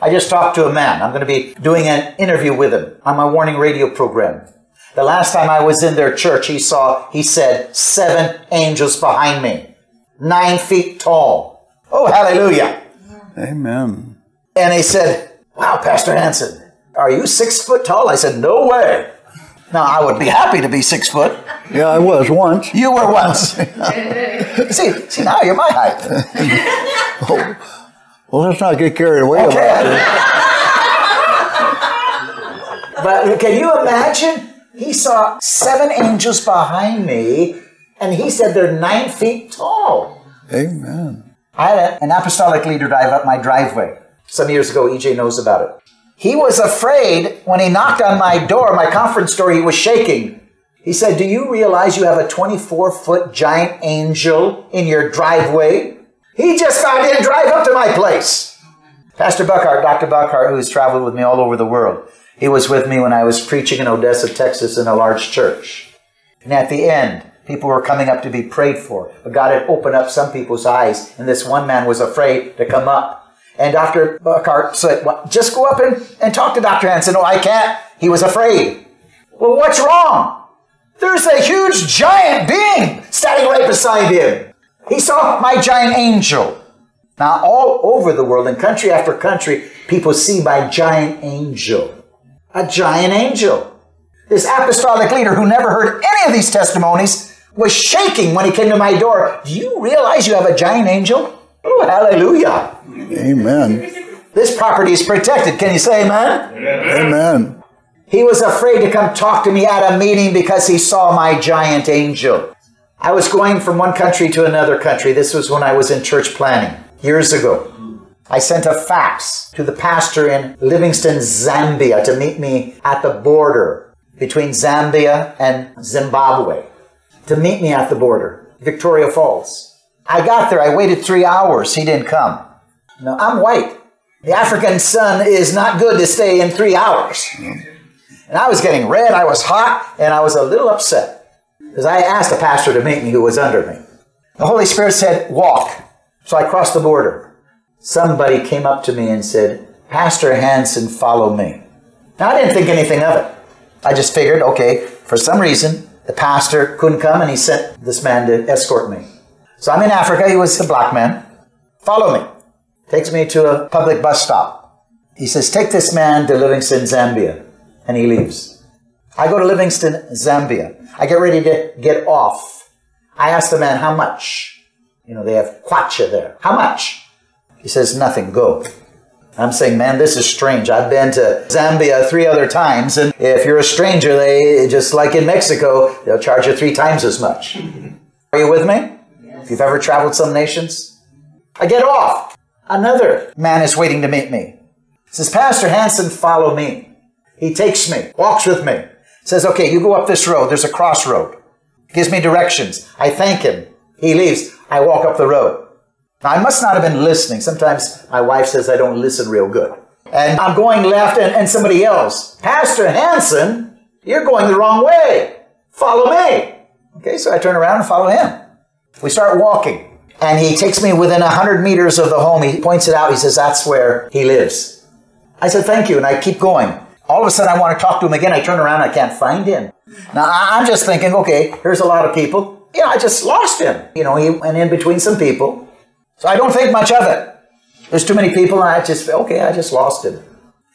S2: I just talked to a man. I'm going to be doing an interview with him on my warning radio program. The last time I was in their church, he saw, he said, seven angels behind me, nine feet tall. Oh, hallelujah.
S5: Amen.
S2: And he said, Wow, Pastor Hanson, are you six foot tall? I said, No way. Now, I would be happy to be six foot.
S5: Yeah, I was once.
S2: You were once. see, see, now you're my height.
S5: oh, Well, let's not get carried away about
S2: Okay.
S5: this.
S2: But can you imagine? He saw seven angels behind me, and he said they're nine feet tall.
S5: Amen.
S2: I had an apostolic leader drive up my driveway some years ago. EJ knows about it. He was afraid when he knocked on my door, my conference door, he was shaking. He said, Do you realize you have a 24 foot giant angel in your driveway? He just thought he'd drive up to my place. Pastor Buckhart, Dr. Buckhart, who has traveled with me all over the world, he was with me when I was preaching in Odessa, Texas, in a large church. And at the end, people were coming up to be prayed for. But God had opened up some people's eyes, and this one man was afraid to come up. And Dr. Buckhart said, well, just go up and, and talk to Dr. Hanson. No, I can't. He was afraid. Well, what's wrong? There's a huge giant being standing right beside him. He saw my giant angel. Now, all over the world, in country after country, people see my giant angel. A giant angel. This apostolic leader who never heard any of these testimonies was shaking when he came to my door. Do you realize you have a giant angel? Oh, hallelujah.
S5: Amen.
S2: This property is protected. Can you say amen?
S5: Amen.
S2: He was afraid to come talk to me at a meeting because he saw my giant angel. I was going from one country to another country. This was when I was in church planning years ago. I sent a fax to the pastor in Livingstone, Zambia to meet me at the border between Zambia and Zimbabwe. To meet me at the border, Victoria Falls. I got there. I waited three hours. He didn't come. No, I'm white. The African sun is not good to stay in three hours. And I was getting red, I was hot, and I was a little upset because I asked a pastor to meet me who was under me. The Holy Spirit said, Walk. So I crossed the border. Somebody came up to me and said, Pastor Hansen, follow me. Now, I didn't think anything of it. I just figured, okay, for some reason, the pastor couldn't come and he sent this man to escort me. So I'm in Africa. He was a black man. Follow me. Takes me to a public bus stop. He says, Take this man to Livingstone, Zambia. And he leaves. I go to Livingstone, Zambia. I get ready to get off. I ask the man, How much? You know, they have kwacha there. How much? He says, Nothing. Go. I'm saying, man, this is strange. I've been to Zambia three other times, and if you're a stranger, they, just like in Mexico, they'll charge you three times as much. Are you with me? If you've ever traveled some nations, I get off. Another man is waiting to meet me. Says, Pastor Hansen, follow me. He takes me, walks with me, says, okay, you go up this road. There's a crossroad. Gives me directions. I thank him. He leaves. I walk up the road. Now, I must not have been listening. Sometimes my wife says I don't listen real good. And I'm going left and, and somebody else, Pastor Hansen, you're going the wrong way. Follow me. Okay, so I turn around and follow him. We start walking. And he takes me within 100 meters of the home. He points it out. He says, That's where he lives. I said, Thank you. And I keep going. All of a sudden, I want to talk to him again. I turn around. I can't find him. Now, I'm just thinking, okay, here's a lot of people. Know, I just lost him. You know, he went in between some people. So I don't think much of it. There's too many people, and I just, okay, I just lost him.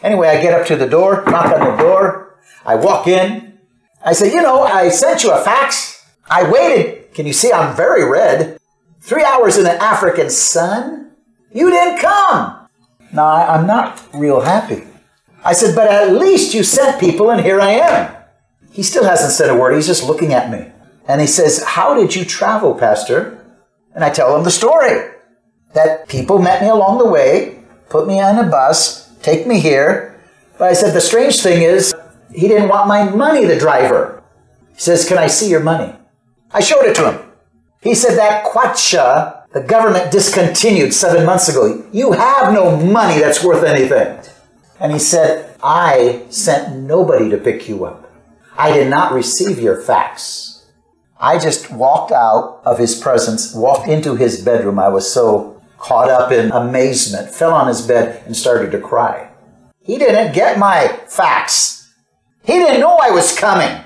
S2: Anyway, I get up to the door, knock on the door. I walk in. I say, you know, I sent you a fax. I waited. Can you see I'm very red? Three hours in the African sun? You didn't come. No, I'm not real happy. I said, but at least you sent people, and here I am. He still hasn't said a word. He's just looking at me. And he says, How did you travel, Pastor? And I tell him the story that people met me along the way, put me on a bus, take me here. But I said, The strange thing is, he didn't want my money, the driver. He says, Can I see your money? I showed it to him. He said, That kwacha, the government discontinued seven months ago. You have no money that's worth anything. And he said, I sent nobody to pick you up. I did not receive your fax. I just walked out of his presence, walked into his bedroom. I was so caught up in amazement, fell on his bed, and started to cry. He didn't get my fax. He didn't know I was coming.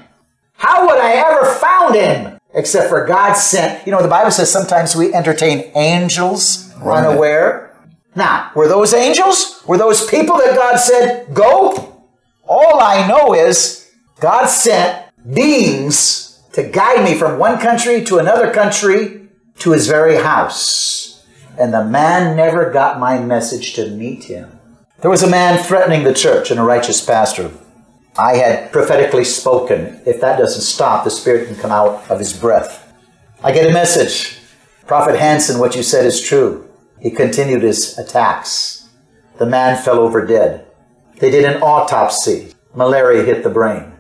S2: How would I ever found him? Except for God sent. You know, the Bible says sometimes we entertain angels right. unaware. Now, were those angels? Were those people that God said, go? All I know is God sent beings to guide me from one country to another country to his very house. And the man never got my message to meet him. There was a man threatening the church and a righteous pastor. I had prophetically spoken. If that doesn't stop, the Spirit can come out of his breath. I get a message. Prophet Hansen, what you said is true. He continued his attacks. The man fell over dead. They did an autopsy. Malaria hit the brain.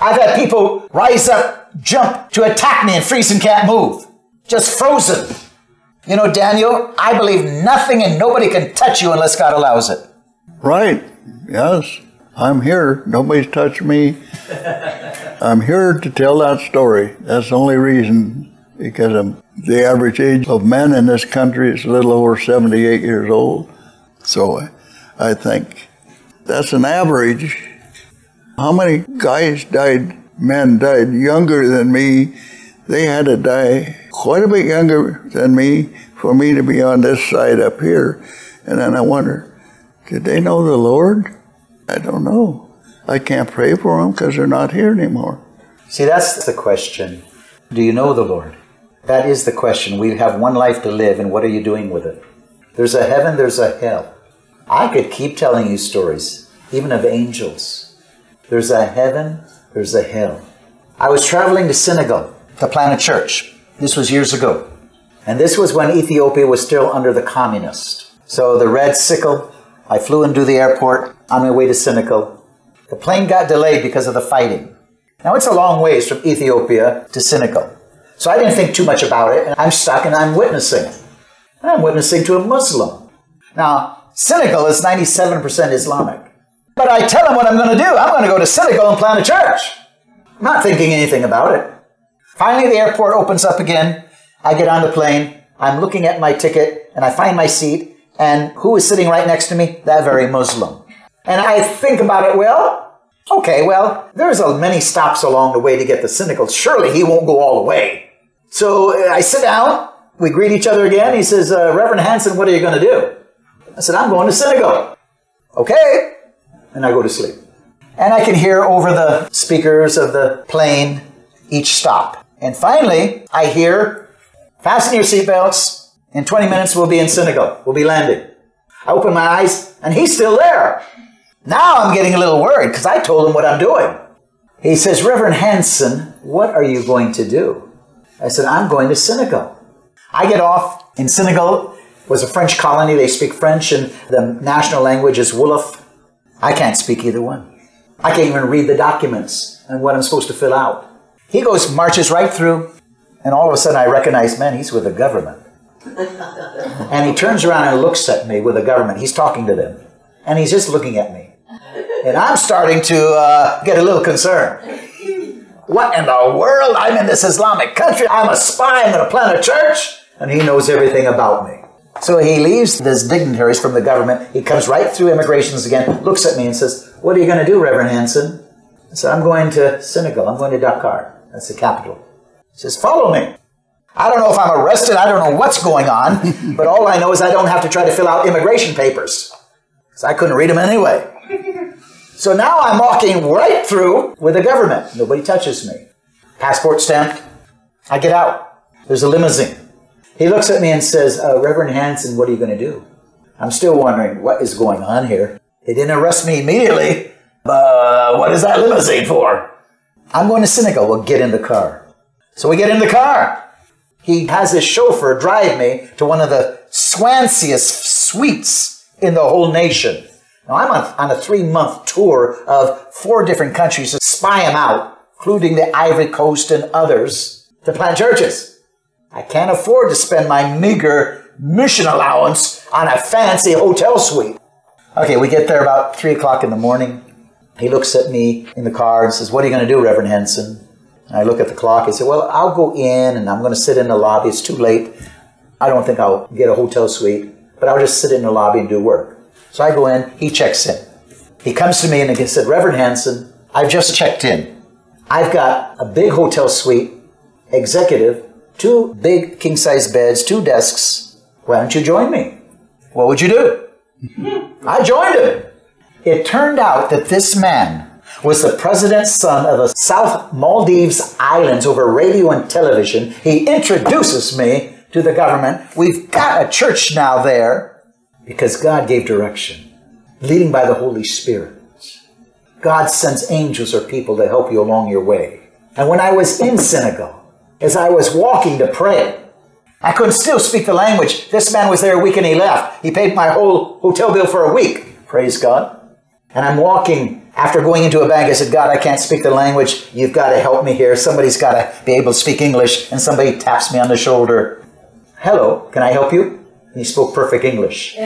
S2: I've had people rise up, jump to attack me and freeze and can't move. Just frozen. You know, Daniel, I believe nothing and nobody can touch you unless God allows it.
S5: Right. Yes. I'm here. Nobody's touched me. I'm here to tell that story. That's the only reason, because the average age of men in this country is a little over 78 years old. So I think that's an average. How many guys died, men died younger than me? They had to die quite a bit younger than me for me to be on this side up here. And then I wonder, did they know the Lord? I don't know. I can't pray for them because they're not here anymore.
S2: See, that's the question. Do you know the Lord? That is the question. We have one life to live, and what are you doing with it? There's a heaven, there's a hell. I could keep telling you stories, even of angels. There's a heaven, there's a hell. I was traveling to Senegal to plant a church. This was years ago. And this was when Ethiopia was still under the communist. So the red sickle, I flew into the airport on my way to Senegal. The plane got delayed because of the fighting. Now it's a long ways from Ethiopia to Senegal. So I didn't think too much about it, and I'm stuck and I'm witnessing. And I'm witnessing to a Muslim. Now, Senegal is 97% Islamic. But I tell him what I'm going to do. I'm going to go to Senegal and plant a church. I'm not thinking anything about it. Finally, the airport opens up again. I get on the plane. I'm looking at my ticket and I find my seat. And who is sitting right next to me? That very Muslim. And I think about it, well, okay, well, there's a many stops along the way to get to Senegal. Surely he won't go all the way. So uh, I sit down. We greet each other again. He says, uh, Reverend Hanson, what are you going to do? I said, I'm going to Senegal. Okay. And I go to sleep. And I can hear over the speakers of the plane each stop. And finally, I hear, fasten your seatbelts. In 20 minutes, we'll be in Senegal. We'll be landing. I open my eyes, and he's still there. Now I'm getting a little worried because I told him what I'm doing. He says, Reverend Hanson, what are you going to do? I said, I'm going to Senegal. I get off in Senegal It was a French colony. They speak French, and the national language is Wolof. I can't speak either one. I can't even read the documents and what I'm supposed to fill out. He goes, marches right through, and all of a sudden I recognize, man, he's with the government. and he turns around and looks at me with the government. He's talking to them, and he's just looking at me. And I'm starting to uh, get a little concerned. What in the world? I'm in this Islamic country. I'm a spy. I'm going to plant a church. And he knows everything about me. So he leaves these dignitaries from the government. He comes right through immigrations again, looks at me and says, What are you going to do, Reverend Hanson? I said, I'm going to Senegal. I'm going to Dakar. That's the capital. He says, Follow me. I don't know if I'm arrested. I don't know what's going on. but all I know is I don't have to try to fill out immigration papers. Because I couldn't read them anyway. So now I'm walking right through with the government. Nobody touches me. Passport stamped. I get out. There's a limousine. He looks at me and says, uh, Reverend Hanson, what are you going to do? I'm still wondering what is going on here. They didn't arrest me immediately. Uh, what is that limousine for? I'm going to Senegal. We'll get in the car. So we get in the car. He has his chauffeur drive me to one of the swanciest suites in the whole nation. Now I'm on, on a three month tour of four different countries to spy them out, including the Ivory Coast and others, to plant churches. I can't afford to spend my meager mission allowance on a fancy hotel suite. Okay, we get there about 3 o'clock in the morning. He looks at me in the car and says, What are you going to do, Reverend Henson? And I look at the clock. He say, Well, I'll go in and I'm going to sit in the lobby. It's too late. I don't think I'll get a hotel suite, but I'll just sit in the lobby and do work. So I go in. He checks in. He comes to me and he said, Reverend Hanson, I've just checked in. I've got a big hotel suite, executive, two big king size beds, two desks. Why don't you join me? What would you do? I joined him. It turned out that this man was the president's son of the South Maldives Islands over radio and television. He introduces me to the government. We've got a church now there because God gave direction, leading by the Holy Spirit. God sends angels or people to help you along your way. And when I was in Senegal, as I was walking to pray. I couldn't still speak the language. This man was there a week and he left. He paid my whole hotel bill for a week. Praise God. And I'm walking after going into a bank. I said, God, I can't speak the language. You've got to help me here. Somebody's got to be able to speak English. And somebody taps me on the shoulder. Hello, can I help you? And he spoke perfect English.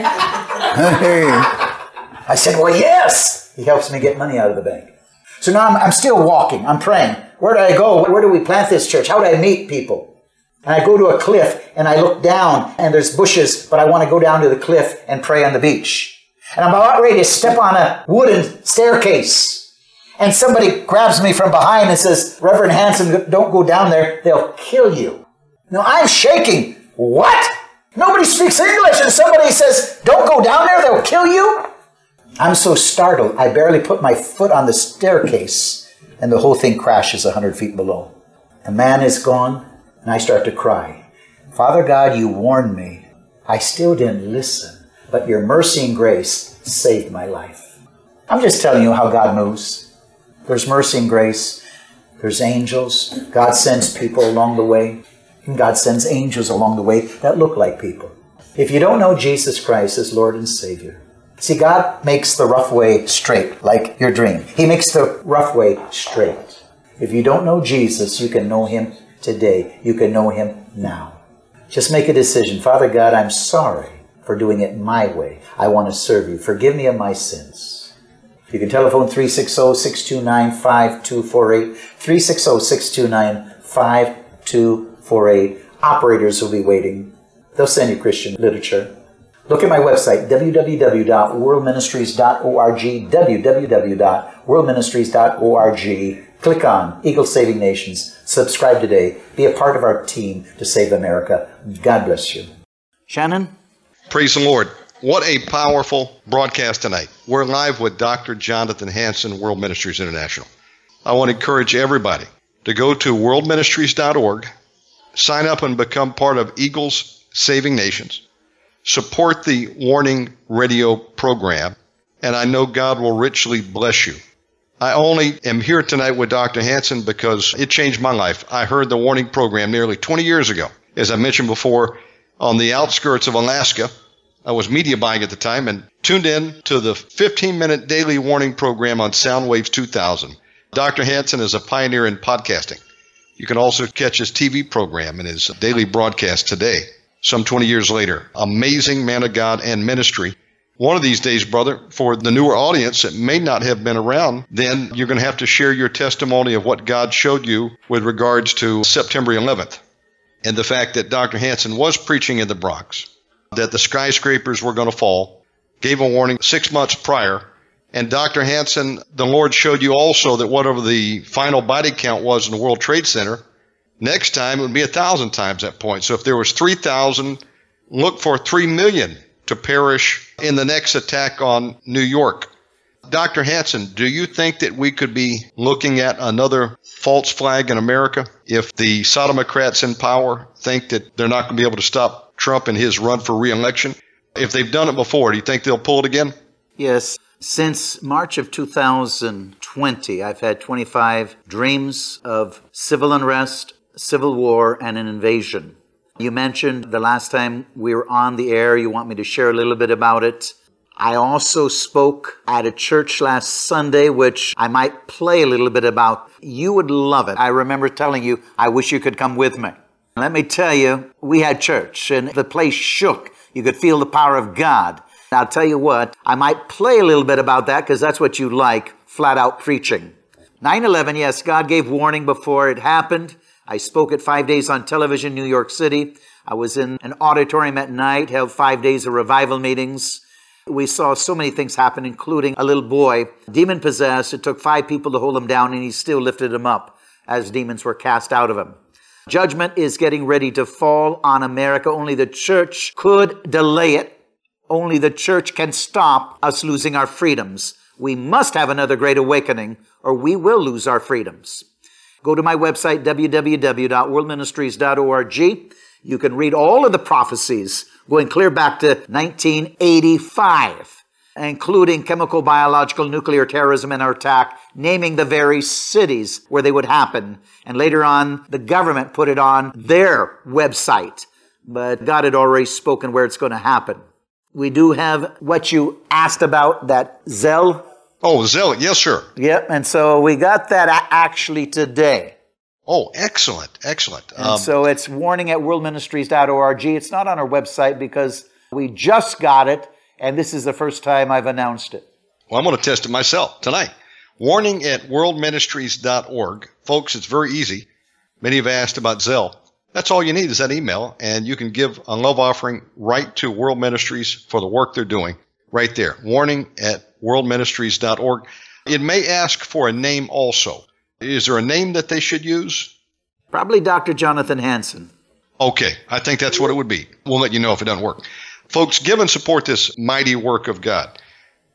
S2: I said, Well, yes. He helps me get money out of the bank. So now I'm, I'm still walking. I'm praying. Where do I go? Where do we plant this church? How do I meet people? And I go to a cliff and I look down and there's bushes, but I want to go down to the cliff and pray on the beach. And I'm about ready to step on a wooden staircase. And somebody grabs me from behind and says, Reverend Hanson, don't go down there. They'll kill you. Now I'm shaking. What? Nobody speaks English and somebody says, don't go down there. They'll kill you. I'm so startled. I barely put my foot on the staircase and the whole thing crashes 100 feet below. The man is gone, and I start to cry. Father God, you warned me. I still didn't listen, but your mercy and grace saved my life. I'm just telling you how God moves. There's mercy and grace. There's angels. God sends people along the way. And God sends angels along the way that look like people. If you don't know Jesus Christ as Lord and Savior, See, God makes the rough way straight, like your dream. He makes the rough way straight. If you don't know Jesus, you can know Him today. You can know Him now. Just make a decision. Father God, I'm sorry for doing it my way. I want to serve you. Forgive me of my sins. You can telephone 360 629 5248. 360 629 5248. Operators will be waiting. They'll send you Christian literature. Look at my website, www.worldministries.org, www.worldministries.org. Click on Eagle Saving Nations. Subscribe today. Be a part of our team to save America. God bless you. Shannon?
S1: Praise the Lord. What a powerful broadcast tonight. We're live with Dr. Jonathan Hanson, World Ministries International. I want to encourage everybody to go to worldministries.org, sign up and become part of Eagles Saving Nations, support the Warning Radio program, and I know God will richly bless you. I only am here tonight with Dr. Hanson because it changed my life. I heard the Warning program nearly 20 years ago. As I mentioned before, on the outskirts of Alaska, I was media buying at the time and tuned in to the 15 minute daily warning program on Soundwaves 2000. Dr. Hanson is a pioneer in podcasting. You can also catch his TV program and his daily broadcast today, some 20 years later. Amazing man of God and ministry. One of these days, brother, for the newer audience that may not have been around, then you're going to have to share your testimony of what God showed you with regards to September 11th and the fact that Dr. Hanson was preaching in the Bronx that the skyscrapers were going to fall, gave a warning six months prior. And Dr. Hanson, the Lord showed you also that whatever the final body count was in the World Trade Center, next time it would be a thousand times that point. So if there was 3,000, look for 3 million to perish in the next attack on New York. Dr. Hanson, do you think that we could be looking at another false flag in America if the Sodomocrats in power think that they're not going to be able to stop Trump in his run for reelection? If they've done it before, do you think they'll pull it again?
S2: Yes. Since March of 2020, I've had 25 dreams of civil unrest, civil war, and an invasion. You mentioned the last time we were on the air, you want me to share a little bit about it. I also spoke at a church last Sunday, which I might play a little bit about. You would love it. I remember telling you, I wish you could come with me. Let me tell you, we had church and the place shook. You could feel the power of God. I'll tell you what, I might play a little bit about that because that's what you like, flat out preaching. 9 11, yes, God gave warning before it happened. I spoke at five days on television, New York City. I was in an auditorium at night, held five days of revival meetings. We saw so many things happen, including a little boy, demon possessed. It took five people to hold him down, and he still lifted him up as demons were cast out of him. Judgment is getting ready to fall on America. Only the church could delay it. Only the church can stop us losing our freedoms. We must have another great awakening or we will lose our freedoms. Go to my website, www.worldministries.org. You can read all of the prophecies going clear back to 1985 including chemical, biological, nuclear terrorism and our attack, naming the very cities where they would happen. And later on, the government put it on their website. But God had already spoken where it's going to happen. We do have what you asked about, that Zelle.
S1: Oh, Zelle, yes, sir.
S2: Yep, and so we got that actually today.
S1: Oh, excellent, excellent.
S2: Um, so it's warning at worldministries.org. It's not on our website because we just got it and this is the first time I've announced it.
S1: Well, I'm going to test it myself tonight. Warning at worldministries.org. Folks, it's very easy. Many have asked about Zelle. That's all you need is that email, and you can give a love offering right to World Ministries for the work they're doing right there. Warning at worldministries.org. It may ask for a name also. Is there a name that they should use?
S2: Probably Dr. Jonathan Hanson.
S1: Okay, I think that's what it would be. We'll let you know if it doesn't work. Folks, give and support this mighty work of God.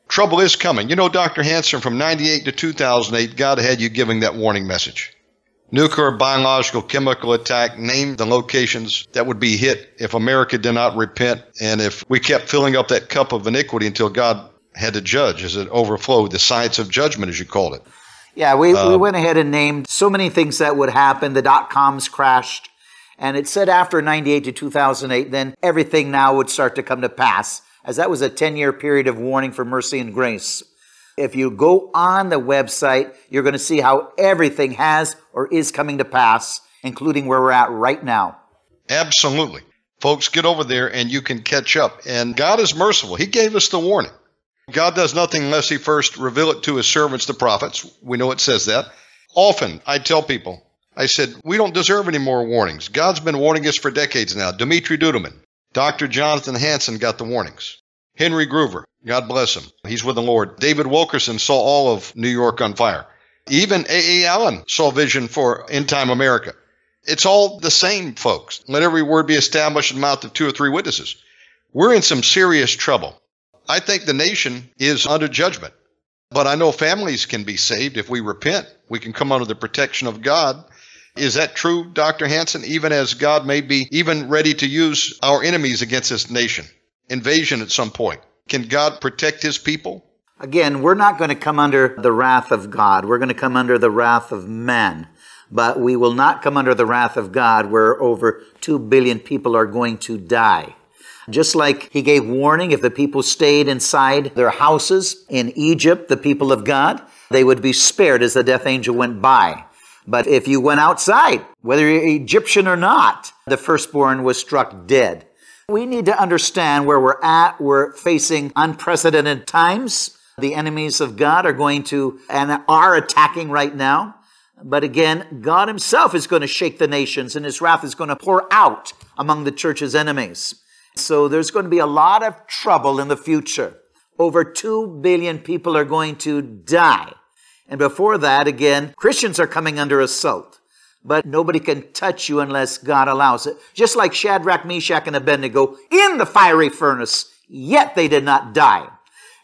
S1: Trouble is coming. You know, Dr. Hanson, from 98 to 2008, God had you giving that warning message. Nuclear, biological, chemical attack, name the locations that would be hit if America did not repent and if we kept filling up that cup of iniquity until God had to judge as it overflowed, the science of judgment, as you called it.
S2: Yeah, we, um, we went ahead and named so many things that would happen. The dot coms crashed. And it said after 98 to 2008, then everything now would start to come to pass, as that was a 10 year period of warning for mercy and grace. If you go on the website, you're going to see how everything has or is coming to pass, including where we're at right now.
S1: Absolutely. Folks, get over there and you can catch up. And God is merciful. He gave us the warning. God does nothing unless he first reveal it to his servants, the prophets. We know it says that. Often I tell people, I said, we don't deserve any more warnings. God's been warning us for decades now. Dimitri Duduman, Dr. Jonathan Hanson got the warnings. Henry Gruver, God bless him. He's with the Lord. David Wilkerson saw all of New York on fire. Even A.A. Allen saw vision for end time America. It's all the same, folks. Let every word be established in the mouth of two or three witnesses. We're in some serious trouble. I think the nation is under judgment. But I know families can be saved if we repent. We can come under the protection of God. Is that true, Dr. Hanson? Even as God may be even ready to use our enemies against this nation, invasion at some point. Can God protect his people?
S2: Again, we're not going to come under the wrath of God. We're going to come under the wrath of man. But we will not come under the wrath of God where over 2 billion people are going to die. Just like he gave warning if the people stayed inside their houses in Egypt, the people of God, they would be spared as the death angel went by. But if you went outside, whether you're Egyptian or not, the firstborn was struck dead. We need to understand where we're at. We're facing unprecedented times. The enemies of God are going to and are attacking right now. But again, God Himself is going to shake the nations and His wrath is going to pour out among the church's enemies. So there's going to be a lot of trouble in the future. Over 2 billion people are going to die. And before that, again, Christians are coming under assault. But nobody can touch you unless God allows it. Just like Shadrach, Meshach, and Abednego in the fiery furnace, yet they did not die.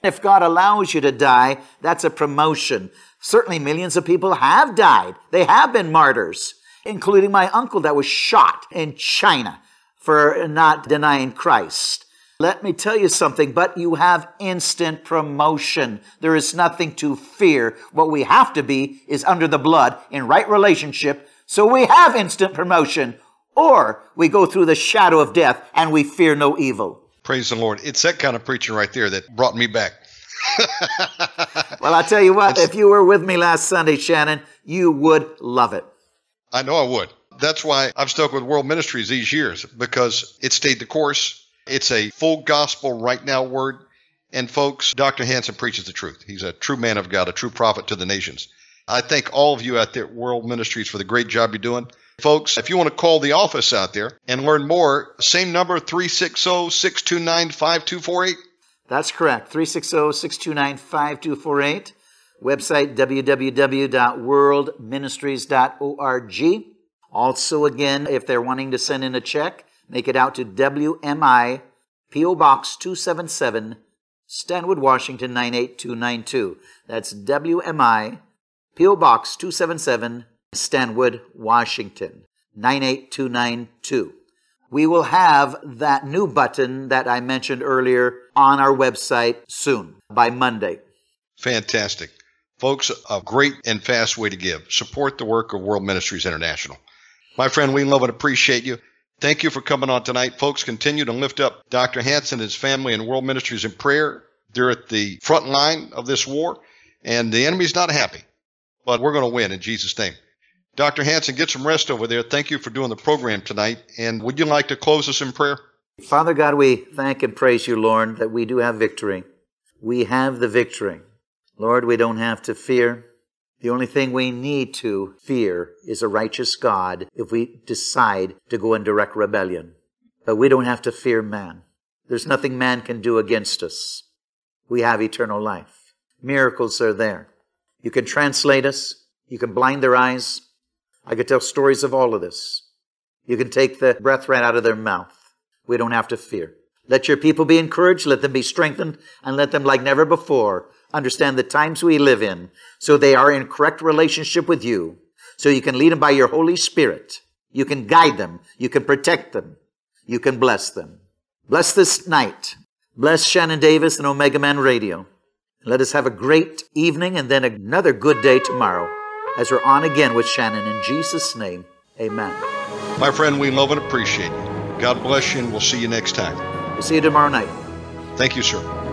S2: If God allows you to die, that's a promotion. Certainly millions of people have died. They have been martyrs, including my uncle that was shot in China for not denying Christ. Let me tell you something, but you have instant promotion. There is nothing to fear. What we have to be is under the blood in right relationship. So we have instant promotion or we go through the shadow of death and we fear no evil.
S1: Praise the Lord. It's that kind of preaching right there that brought me back.
S2: well, I tell you what, if you were with me last Sunday, Shannon, you would love it.
S1: I know I would. That's why I've stuck with World Ministries these years because it stayed the course. It's a full gospel right now word. And folks, Dr. Hanson preaches the truth. He's a true man of God, a true prophet to the nations. I thank all of you out there at World Ministries for the great job you're doing. Folks, if you want to call the office out there and learn more, same number 360 629 5248.
S2: That's correct. 360 629 5248. Website www.worldministries.org. Also, again, if they're wanting to send in a check, make it out to WMI, P.O. Box 277, Stanwood, Washington 98292. That's WMI, P.O. Box 277, Stanwood, Washington 98292. We will have that new button that I mentioned earlier on our website soon, by Monday.
S1: Fantastic. Folks, a great and fast way to give. Support the work of World Ministries International. My friend, we love and appreciate you. Thank you for coming on tonight. Folks, continue to lift up Dr. Hanson, his family, and World Ministries in prayer. They're at the front line of this war, and the enemy's not happy. But we're going to win in Jesus' name. Dr. Hanson, get some rest over there. Thank you for doing the program tonight. And would you like to close us in prayer?
S2: Father God, we thank and praise you, Lord, that we do have victory. We have the victory. Lord, we don't have to fear. The only thing we need to fear is a righteous God if we decide to go in direct rebellion. But we don't have to fear man. There's nothing man can do against us. We have eternal life. Miracles are there. You can translate us. You can blind their eyes. I could tell stories of all of this. You can take the breath right out of their mouth. We don't have to fear. Let your people be encouraged. Let them be strengthened and let them, like never before, understand the times we live in so they are in correct relationship with you. So you can lead them by your Holy Spirit. You can guide them. You can protect them. You can bless them. Bless this night. Bless Shannon Davis and Omega Man Radio. Let us have a great evening and then another good day tomorrow as we're on again with Shannon. In Jesus' name, amen.
S1: My friend, we love and appreciate you. God bless you, and we'll see you next time.
S2: We'll see you tomorrow night.
S1: Thank you, sir.